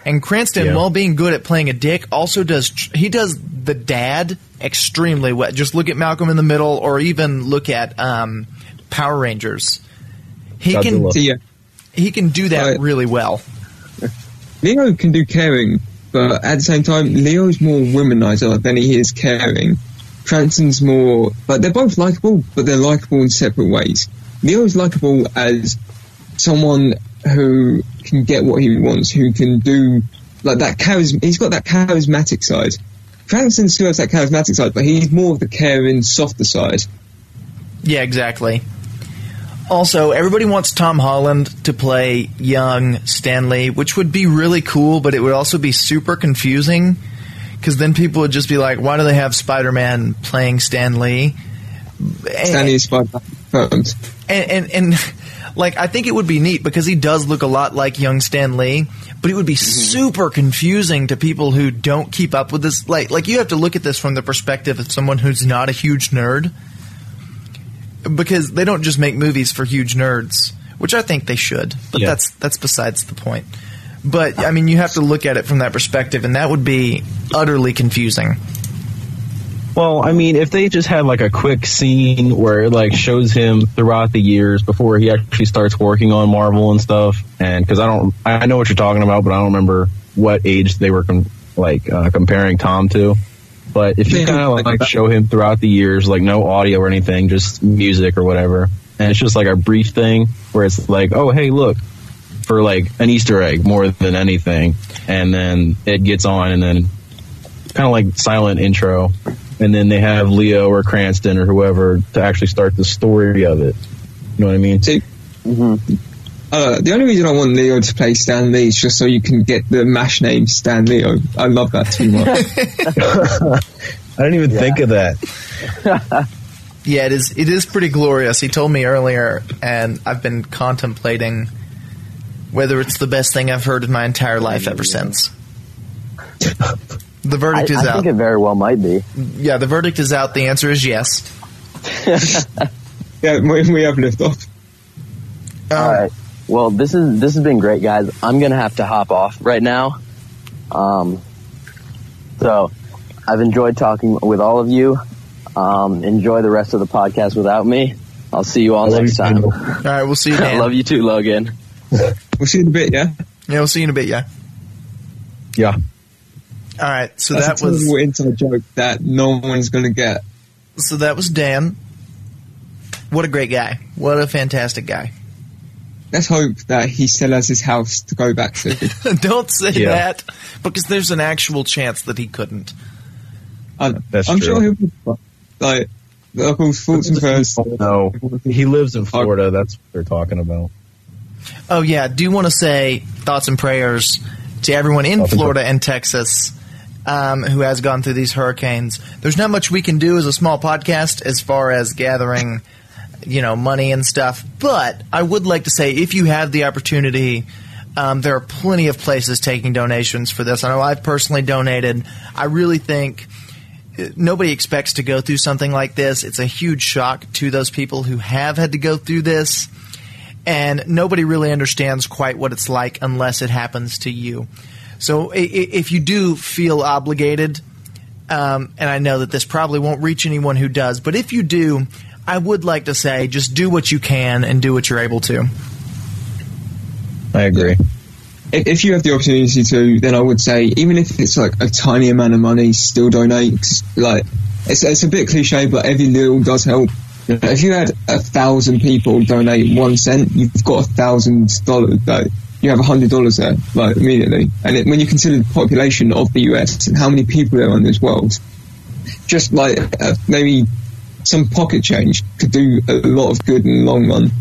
And Cranston,
Yeah.
while being good at playing a dick, also does he does the dad extremely well. Just look at Malcolm in the Middle, or even look at um, Power Rangers. He can
Godzilla.
So, yeah,
he can do that
Right.
really well.
Leo can do caring, but at the same time, Leo's more womanizer than he is caring. Cranston's more, but they're both likable, but they're likable in separate ways. Leo's likable as someone who can get what he wants, who can do like that charism. He's got that charismatic side. Cranston still has that charismatic side, but he's more of the caring, softer side.
Yeah, exactly. Also, everybody wants Tom Holland to play young Stan Lee, which would be really cool, but it would also be super confusing because then people would just be like, "Why do they have Spider-Man playing Stan Lee?" Stan
Lee is confirmed.
and, and and like I think it would be neat because he does look a lot like young Stan Lee, but it would be mm-hmm. super confusing to people who don't keep up with this. Like, like you have to look at this from the perspective of someone who's not a huge nerd, because they don't just make movies for huge nerds, which I think they should. But
Yeah.
that's that's besides the point. But I mean, you have to look at it from that perspective, and that would be utterly confusing.
Well, I mean, if they just had like a quick scene where it like shows him throughout the years before he actually starts working on Marvel and stuff, and because I don't, I know what you're talking about, but I don't remember what age they were com- like uh, comparing Tom to. But if you kind of
like
like show him throughout the years, like no audio or anything, just music or whatever, and it's just like a brief thing where it's like, oh hey, look, for like an Easter egg more than anything, and then it gets on, and then kind of like silent intro, and then they have Leo or Cranston or whoever to actually start the story of it. You know what I mean?
See, uh, the only reason I want Leo to play Stan Lee is just so you can get the mash name Stan Leo. I love that too much. [laughs] [laughs]
I didn't even think of that. [laughs]
Yeah, it is. It is pretty glorious. He told me earlier, and I've been contemplating whether it's the best thing I've heard in my entire life ever since. The
I,
verdict is
I
out.
I think it very well might be.
yeah, the verdict is out. The answer is yes. [laughs]
yeah, we, we have liftoff.
Um,
All right. Well, this is this has been great, guys. I'm gonna have to hop off right now. Um, so I've enjoyed talking with all of you. Um, enjoy the rest of the podcast without me. I'll see you all
I
next
you,
time.
too.
All right, we'll see you,
I [laughs] love you too, Logan.
We'll see you in a bit, yeah?
Yeah, we'll see you in a bit. Yeah.
Yeah.
All right. So
That's
that
a
was
terrible inside joke that no one's going to get.
so that was Dan. What a great guy. What a fantastic guy.
Let's hope that he still has his house to go back to. [laughs]
Don't say
Yeah.
that because there's an actual chance that he couldn't.
Uh, I,
That's
I'm
true.
sure he'll like, of course, thoughts and first.
No, he lives in Florida. That's what they're talking about.
Oh yeah, do want to say thoughts and prayers to everyone in
Thoughts and
Florida and Texas um, who has gone through these hurricanes. There's not much we can do as a small podcast as far as gathering, you know, money and stuff. But I would like to say, if you have the opportunity. Um, there are plenty of places taking donations for this. I know I've personally donated. I really think uh, nobody expects to go through something like this. It's a huge shock to those people who have had to go through this and nobody really understands quite what it's like unless it happens to you. So if you do feel obligated, um, and I know that this probably won't reach anyone who does, but if you do, I would like to say just do what you can and do what you're able to.
I agree.
If, you have the opportunity to, then I would say, even if it's like a tiny amount of money, still donate. like, it's, it's a bit cliche, but every little does help. If you had a thousand people donate one cent, you've got a thousand dollars. Like, you have a hundred dollars there, like immediately. And it, when you consider the population of the US and how many people there are in this world, just like uh, maybe some pocket change could do a lot of good in the long run.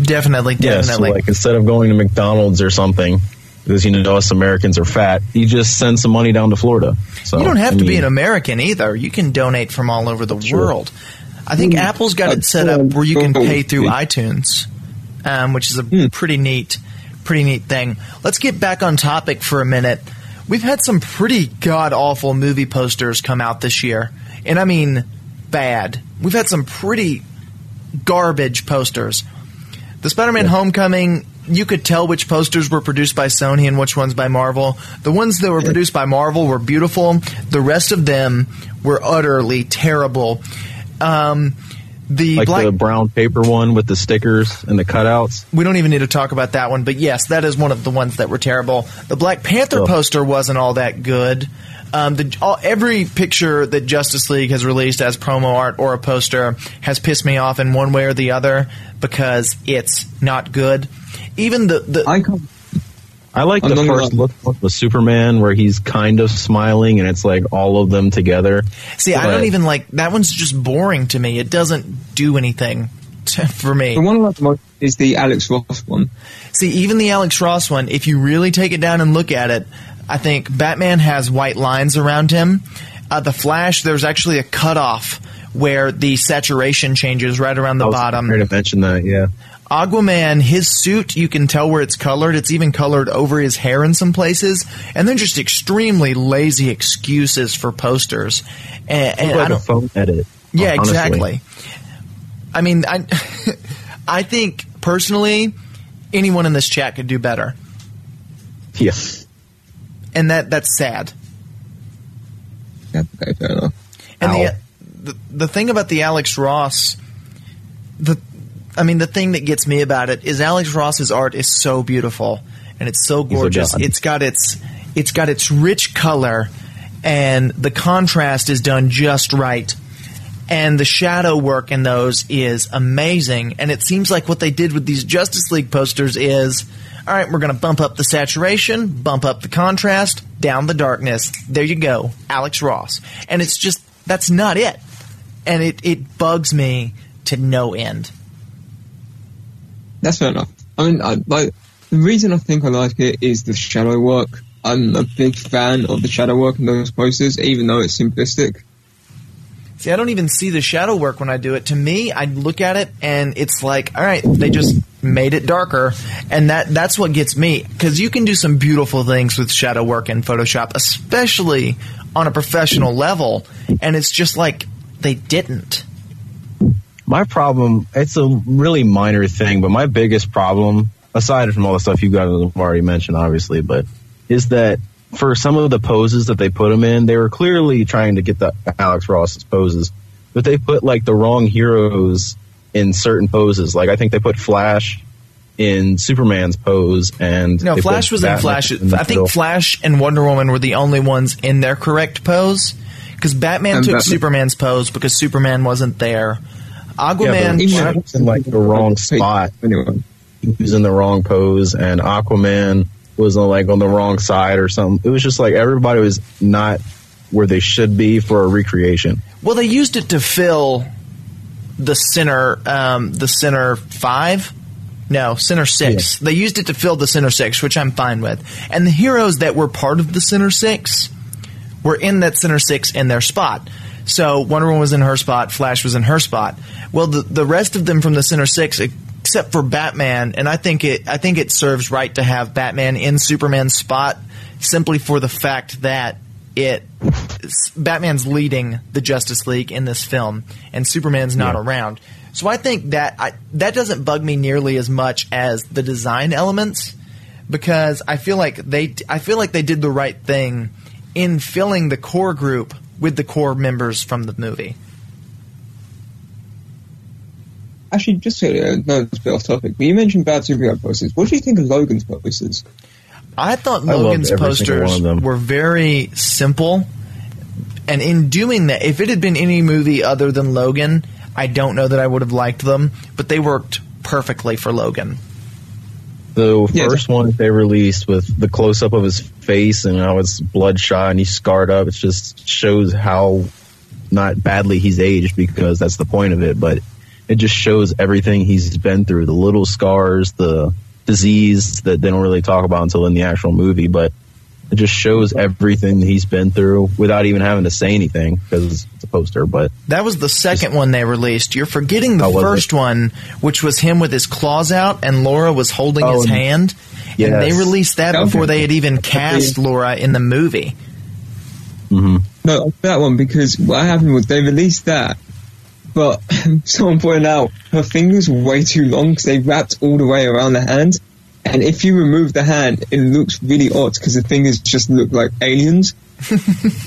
Definitely,
Yeah, so
definitely.
like instead of going to McDonald's or something, because you know us Americans are fat, you just send some money down to Florida. So
you don't have
I
to be an American either. You can donate from all over the
Sure.
world. I think
Mm.
Apple's got it
Uh,
set up where you can pay through
yeah.
iTunes, um, which is a
Mm.
pretty neat, pretty neat thing. Let's get back on topic for a minute. We've had some pretty god awful movie posters come out this year, and I mean bad. We've had some pretty garbage posters. The Spider-Man Homecoming, you could tell which posters were produced by Sony and which ones by Marvel. The ones that were produced by Marvel were beautiful. The rest of them were utterly terrible. Um, the
like
Black
the brown paper one with the stickers and the cutouts.
we don't even need to talk about that one, but yes, that is one of the ones that were terrible. The Black Panther
Oh.
poster wasn't all that good. Um, the, all, every picture that Justice League has released as promo art or a poster has pissed me off in one way or the other because it's not good. Even the, the
I
I like
I'm
the first look of the Superman where he's kind of smiling and it's like all of them together.
see, I don't even like that one's just boring to me. It doesn't do anything [laughs] to, for me.
The one I like the most is the Alex Ross one.
See, even the Alex Ross one, if you really take it down and look at it, I think Batman has white lines around him. Uh, the Flash, there's actually a cutoff where the saturation changes right around the
I was
bottom.
going to mention that, yeah.
Aquaman, his suit, you can tell where it's colored. It's even colored over his hair in some places. And then just extremely lazy excuses for posters. And, and I
like a phone edit.
yeah,
honestly.
exactly. I mean, I, [laughs] I think personally, anyone in this chat could do better.
Yeah.
And that, that's sad.
Yeah, okay, fair enough.
And the, the the thing about the Alex Ross, the I mean the thing that gets me about it is Alex Ross's art is so beautiful and it's so gorgeous. it's got its it's got its rich color and the contrast is done just right. And the shadow work in those is amazing. And it seems like what they did with these Justice League posters is all right, we're going to bump up the saturation, bump up the contrast, down the darkness. There you go, Alex Ross. And it's just, that's not it. And it, it bugs me to no end.
That's fair enough. I mean, I, like the reason I think I like it is the shadow work. I'm a big fan of the shadow work in those posters, even though it's simplistic.
See, I don't even see the shadow work when I do it. To me, I look at it and it's like, all right, they just made it darker, and that that's what gets me because you can do some beautiful things with shadow work in Photoshop, especially on a professional level, and it's just like they didn't.
My problem, it's a really minor thing, but my biggest problem, aside from all the stuff you guys have already mentioned, obviously, but is that for some of the poses that they put him in, they were clearly trying to get the Alex Ross's poses, but they put like the wrong heroes in certain poses. Like I think they put Flash in Superman's pose, and
No, Flash was in Flash.
in
I think. Flash and Wonder Woman were the only ones in their correct pose because Batman
And
took
Batman-
Superman's pose because Superman wasn't there.
Yeah,
Aquaman.
but
Even-
was in like the wrong spot.
Anyway,
he was in the wrong pose and Aquaman was on like on the wrong side or something. It was just like everybody was not where they should be for a recreation.
Well, they used it to fill the center, um, the center five. No, center six. They used it to fill the center six, which I'm fine with. And the heroes that were part of the center six were in that center six in their spot. So Wonder Woman was in her spot, Flash was in her spot. Well, the the rest of them from the center six, except for Batman, and I think it I think it serves right to have Batman in Superman's spot, simply for the fact that it Batman's leading the Justice League in this film, and Superman's not
Yeah.
around. So I think that I, that doesn't bug me nearly as much as the design elements, because I feel like they I feel like they did the right thing in filling the core group with the core members from the movie.
actually, just so uh, no, it's a bit off topic, but you mentioned bad superhero posters. What do you think of Logan's posters?
I thought
I
Logan's
every
posters were very simple, and in doing that, if it had been any movie other than Logan, I don't know that I would have liked them, but they worked perfectly for Logan.
The
Yeah,
first one they released with the close up of his face and how it's bloodshot and he's scarred up, it just shows how not badly he's aged because that's the point of it, but it just shows everything he's been through, the little scars, the disease that they don't really talk about until in the actual movie, but it just shows everything that he's been through without even having to say anything because it's a poster, but
That was the second one they released. You're forgetting the
was
first one, which was him with his claws out and Laura was holding
Oh,
his
and-
hand. And they released that
Okay.
before they had even cast Laura in the movie. Mm-hmm.
No, that one because what happened was they released that, but [laughs] someone pointed out her fingers were way too long because they wrapped all the way around the hand. And if you remove the hand, it looks really odd because the fingers just look like aliens. [laughs]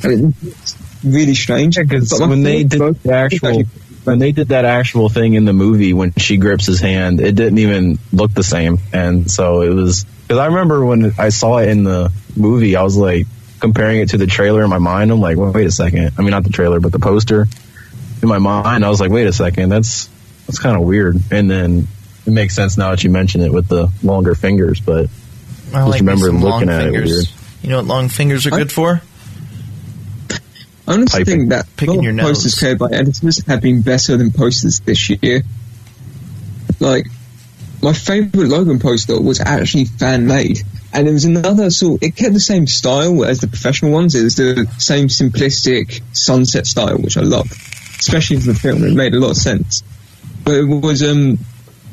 and it's really strange.
because
But my
when they did
both-
the actual when they did that actual thing in the movie when she grips his hand, it didn't even look the same, and so it was because I remember when I saw it in the movie, I was like comparing it to the trailer in my mind. I'm like, well, wait a second. I mean, not the trailer, but the poster in my mind. I was like, wait a second, that's that's kind of weird. And then it makes sense now that you mention it with the longer fingers, but
I like me
remember looking
long
at it
fingers.
weird.
You know what long fingers are
I-
good for?
I honestly
Typing.
think that a
Picking your
of posters created by editors have been better than posters this year. Like, my favourite Logan poster was actually fan made, and it was another sort. It kept the same style as the professional ones. It was the same simplistic sunset style, which I love, especially for the film. It made a lot of sense, but it was um,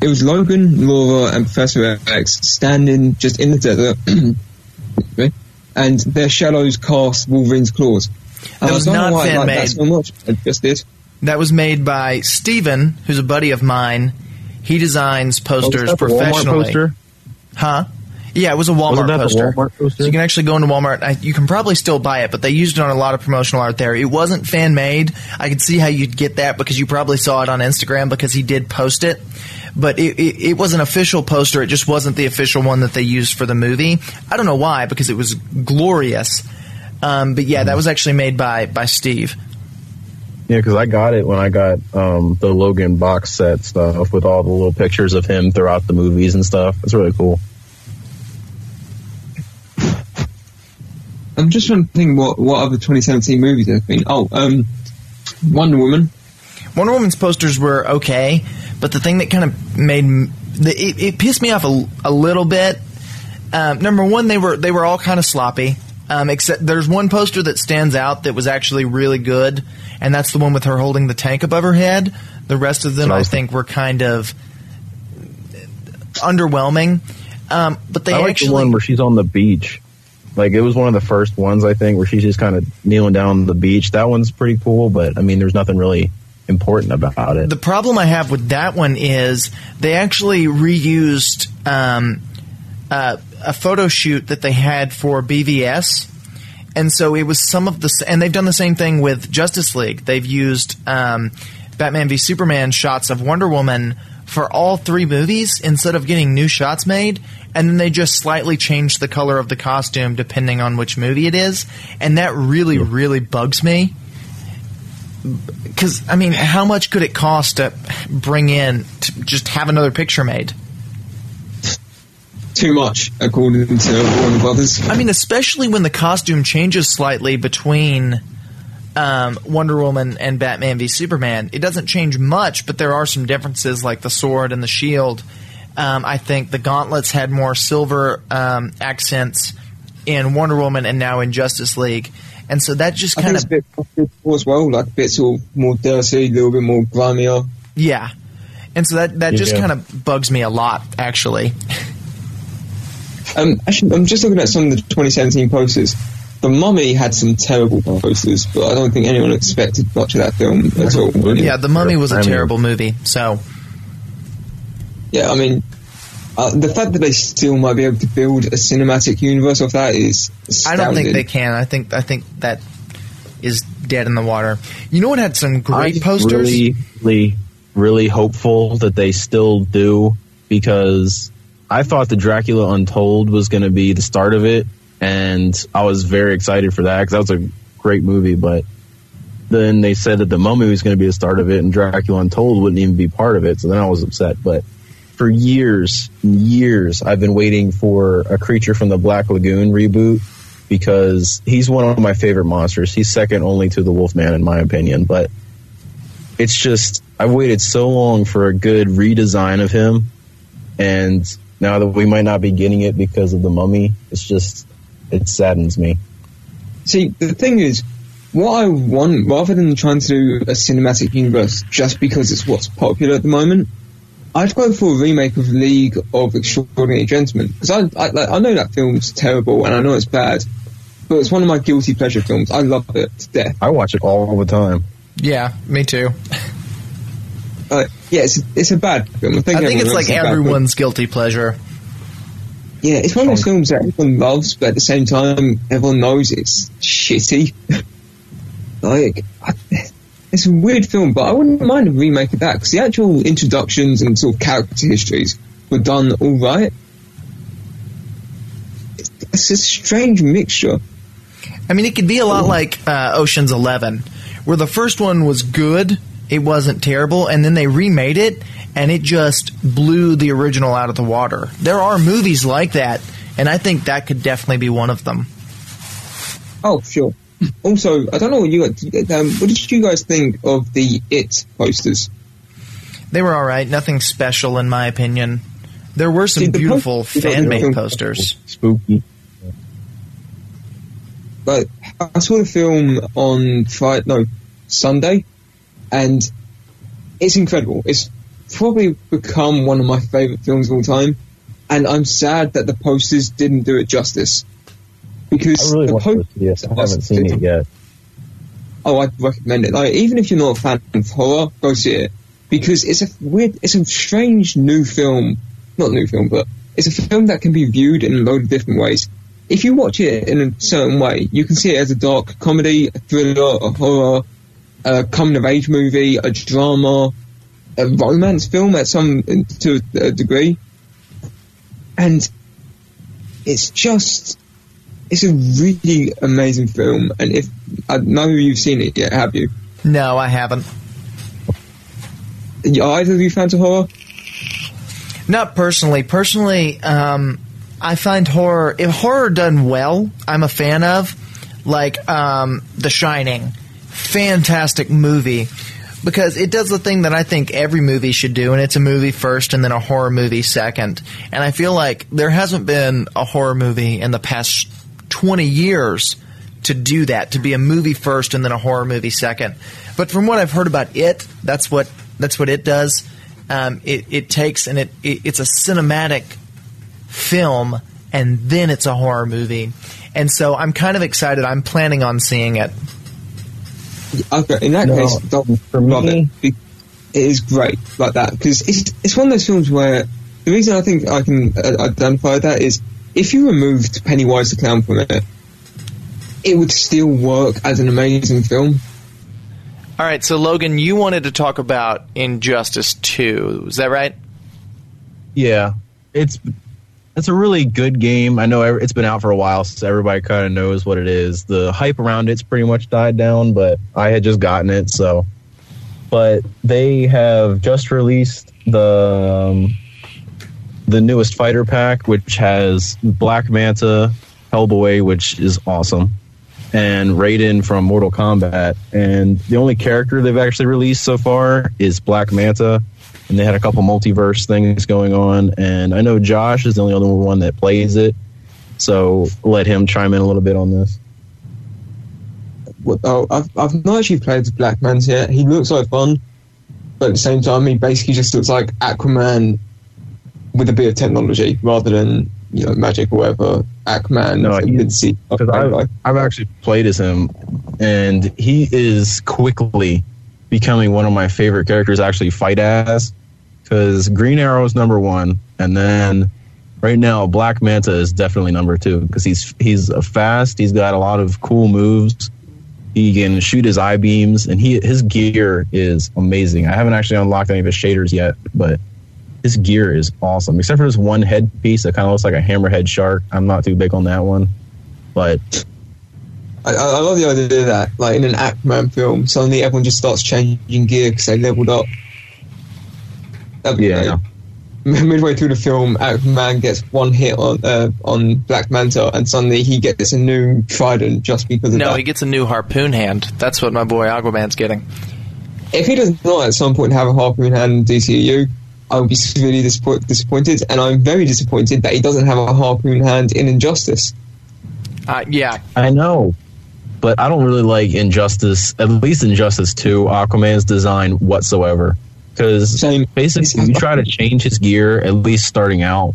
it was Logan, Laura, and Professor X standing just in the desert, [clears throat] and their shadows cast Wolverine's claws. And
That was not
I like that so much. I just did.
That was made by Steven, who's a buddy of mine. He designs oh, posters
Oh, was that Walmart
professionally.
poster?
Huh? Yeah, it was a Walmart poster.
Walmart poster?
So you can actually go into Walmart. I, you can probably still buy it, but they used it on a lot of promotional art there. It wasn't fan made. I could see how you'd get that because you probably saw it on Instagram because he did post it. But it, it, it was an official poster. It just wasn't the official one that they used for the movie. I don't know why because it was glorious. Um, but yeah, that was actually made by by Steve.
Yeah, because I got it when I got um, the Logan box set stuff with all the little pictures of him throughout the movies and stuff. It's really cool.
I'm just trying to think what what other 2017 movies there have been. Oh, um, Wonder Woman.
Wonder Woman's posters were okay, but the thing that kind of made it, it pissed me off a, a little bit. Um, number one, they were they were all kind of sloppy. Um, except there's one poster that stands out that was actually really good, and that's the one with her holding the tank above her head. The rest of them,
I
I think, were kind of underwhelming. Um, but they
I like
actually
the one where she's on the beach. Like it was one of the first ones I think where she's just kind of kneeling down on the beach. That one's pretty cool, but I mean, there's nothing really important about it.
The problem I have with that one is they actually reused um, uh, a photo shoot that they had for BVS, and so it was some of the. And they've done the same thing with Justice League. They've used um, Batman v Superman shots of Wonder Woman for all three movies instead of getting new shots made. And then they just slightly change the color of the costume depending on which movie it is, and that really, really bugs me because I mean, how much could it cost to bring in to just have another picture made?
Too much, according to Warner Brothers.
I mean, especially when the costume changes slightly between um, Wonder Woman and Batman v Superman. It doesn't change much, but there are some differences, like the sword and the shield. Um, I think the gauntlets had more silver um, accents in Wonder Woman and now in Justice League, and so that just kind of
a bit as well, like a bit sort of more dirty, a little bit more grimier.
yeah. And so that that just
Yeah.
kind of bugs me a lot, actually.
Um, actually, I'm just looking at some of the 2017 posters. The Mummy had some terrible posters, but I don't think anyone expected much of that film at all. Really.
Yeah, The Mummy was a terrible movie. So
Yeah, I mean, uh, the fact that they still might be able to build a cinematic universe of that is
I don't think they can. I think I think that is dead in the water. You know what had some great
I'm
posters?
Really, really, really hopeful that they still do because I thought the Dracula Untold was going to be the start of it, and I was very excited for that because that was a great movie. But then they said that the Mummy was going to be the start of it, and Dracula Untold wouldn't even be part of it. So then I was upset. But for years, years, I've been waiting for a Creature from the Black Lagoon reboot because he's one of my favorite monsters. He's second only to the Wolfman, in my opinion. But it's just I've waited so long for a good redesign of him, and now that we might not be getting it because of the Mummy, it's just it saddens me.
See, the thing is, what I want, rather than trying to do a cinematic universe just because it's what's popular at the moment, I'd go for a remake of League of Extraordinary Gentlemen because I, I, like, I know that film's terrible and I know it's bad, but it's one of my guilty pleasure films. I love it to death.
I watch it all the time.
Yeah, me too.
Uh, yeah, it's it's a bad film. I think,
I think it's like
a
everyone's guilty pleasure.
Yeah, it's one of those films that everyone loves, but at the same time, everyone knows it's shitty. [laughs] like, I, it's a weird film, but I wouldn't mind a remake of that because the actual introductions and sort of character histories were done all right. It's, a strange mixture.
I mean, it could be a lot like uh, Ocean's Eleven, where the first one was good, it wasn't terrible, and then they remade it, and it just blew the original out of the water. There are movies like that, and I think that could definitely be one of them.
Oh, sure. Also, I don't know what you um, what did you guys think of the It posters?
They were all right, nothing special in my opinion. There were some
See,
beautiful
post-
fan made posters.
Spooky.
But I saw the film on Friday, no, Sunday, and it's incredible. It's probably become one of my favorite films of all time, and I'm sad that the posters didn't do it justice. Because
I really
the
want to see this. I haven't seen it yet.
oh, I'd recommend it. Like, even if you're not a fan of horror, go see it because it's a weird, it's a strange new film. Not new film, but it's a film that can be viewed in a load of different ways. If you watch it in a certain way, you can see it as a dark comedy, a thriller, a horror, a coming of age movie, a drama, a romance film at some to a degree, and it's just it's a really amazing film. And if I know you've seen it yet, have you?
No, I haven't.
Are either of you fans of horror?
Not personally. Personally, um, I find horror if horror done well, I'm a fan of. Like um, The Shining, fantastic movie because it does the thing that I think every movie should do, and it's a movie first and then a horror movie second. And I feel like there hasn't been a horror movie in the past 20 years to do that, to be a movie first and then a horror movie second. But from what I've heard about it, that's what that's what it does. Um, it, it takes and it, it it's a cinematic film and then it's a horror movie. And so I'm kind of excited. I'm planning on seeing it.
Okay, in that
No,
case, don't
for me-
it. It is great like that because it's it's one of those films where the reason I think I can uh, identify that is if you removed Pennywise the clown from it, it would still work as an amazing film.
All right, so Logan, you wanted to talk about Injustice 2. Is that right?
Yeah, it's it's a really good game. I know it's been out for a while, so everybody kind of knows what it is. The hype around it's pretty much died down, but I had just gotten it, so. But they have just released the um, the newest fighter pack, which has Black Manta, Hellboy, which is awesome, and Raiden from Mortal Kombat. And the only character they've actually released so far is Black Manta and they had a couple multiverse things going on. And I know Josh is the only other one that plays it, so let him chime in a little bit on this.
Oh, I've I've not actually played Black Manta yet. He looks like fun, but at the same time, he basically just looks like Aquaman with a bit of technology rather than you know magic or whatever. Aquaman,
No,
you
he-
can see.
Because I've, I've actually played as him, and he is quickly becoming one of my favorite characters. Actually, fight as because Green Arrow is number one, and then right now Black Manta is definitely number two because he's he's a fast. He's got a lot of cool moves. He can shoot his eye beams, and he his gear is amazing. I haven't actually unlocked any of his shaders yet, but his gear is awesome. Except for this one headpiece that kind of looks like a hammerhead shark. I'm not too big on that one, but
I, I I love the idea of that, like in an Aquaman film, suddenly everyone just starts changing gear because they leveled up. That'd be
Yeah.
great. [laughs] Midway through the film, Aquaman gets one hit on uh, on Black Manta, and suddenly he gets a new trident just because of
No,
that.
he gets a new harpoon hand. That's what my boy Aquaman's getting.
if he does not at some point have a harpoon hand in DCU, I would be [laughs] severely disappoint- disappointed, and I'm very disappointed that he doesn't have a harpoon hand in Injustice.
Uh, yeah,
I know, but I don't really like Injustice. At least Injustice Two, Aquaman's design whatsoever. Because
Same.
basically, you try to change his gear at least starting out.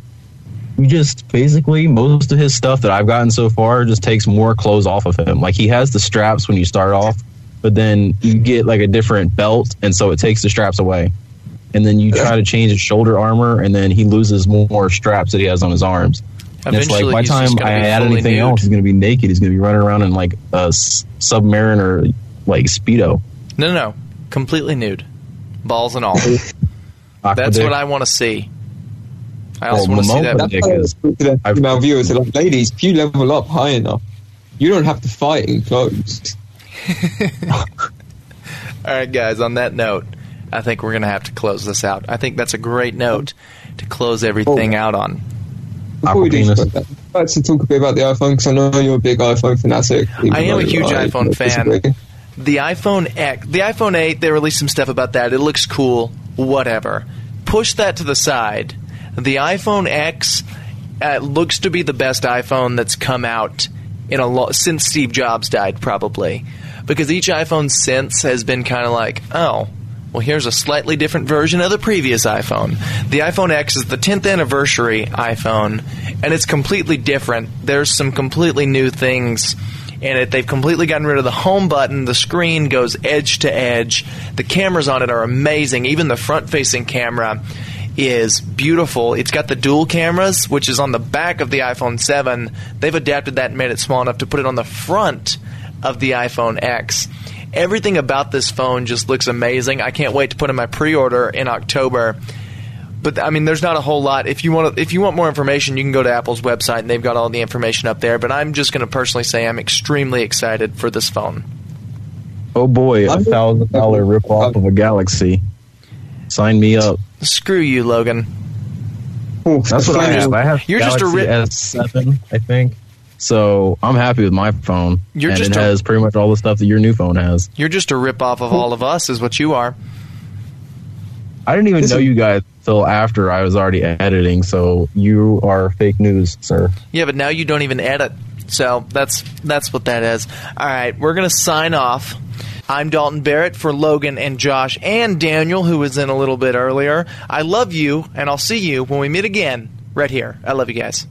You just basically most of his stuff that I've gotten so far just takes more clothes off of him. Like he has the straps when you start off, but then you get like a different belt, and so it takes the straps away. And then you try to change his shoulder armor, and then he loses more straps that he has on his arms. And it's like
Eventually,
by the
he's
time I add anything
nude.
else, he's going to be naked. He's going to be running around in like a s- submarine or like speedo.
no, no, no, completely nude, balls and all. [laughs] That's what I want to see. I also
Well,
want to see that.
That's
Dick
why I
is-
speak to the
I've-
female viewers. They're like, ladies, if you level up high enough, you don't have to fight in clothes. [laughs]
All right, guys. On that note, I think we're gonna have to close this out. I think that's a great note to close everything out on.
Before we do
Aquapenis.
that, I'd like to talk a bit about the iPhone because I know you're a big iPhone fanatic.
I am a huge
I
iPhone fan. The iPhone X, the iPhone 8, they released some stuff about that. It looks cool, whatever. Push that to the side. The iPhone X uh, looks to be the best iPhone that's come out in a lo- since Steve Jobs died, probably. Because each iPhone since has been kind of like, oh, Well, here's a slightly different version of the previous iPhone. The iPhone X is the 10th anniversary iPhone, and it's completely different. There's some completely new things in it. They've completely gotten rid of the home button. The screen goes edge to edge. The cameras on it are amazing. Even the front facing camera is beautiful. It's got the dual cameras, which is on the back of the iPhone 7. They've adapted that and made it small enough to put it on the front of the iPhone X. Everything about this phone just looks amazing. I can't wait to put in my pre-order in October. But I mean, there's not a whole lot. If you want, to, if you want more information, you can go to Apple's website and they've got all the information up there. But I'm just going to personally say I'm extremely excited for this phone.
Oh boy, a thousand dollar rip off of a Galaxy. Sign me up.
Screw you, Logan.
Oh,
That's what I have. I have
You're just a
Galaxy
rip-
S7, I think. So I'm happy with my phone.
You're
and
just
it
a-
has pretty much all the stuff that your new phone has.
You're just a rip off of all of us, is what you are.
I didn't even
This
know
is-
you guys till after I was already editing. So you are fake news, sir.
Yeah, but now you don't even edit. So that's that's what that is. All right, we're gonna sign off. I'm Dalton Barrett for Logan and Josh and Daniel, who was in a little bit earlier. I love you, and I'll see you when we meet again right here. I love you guys.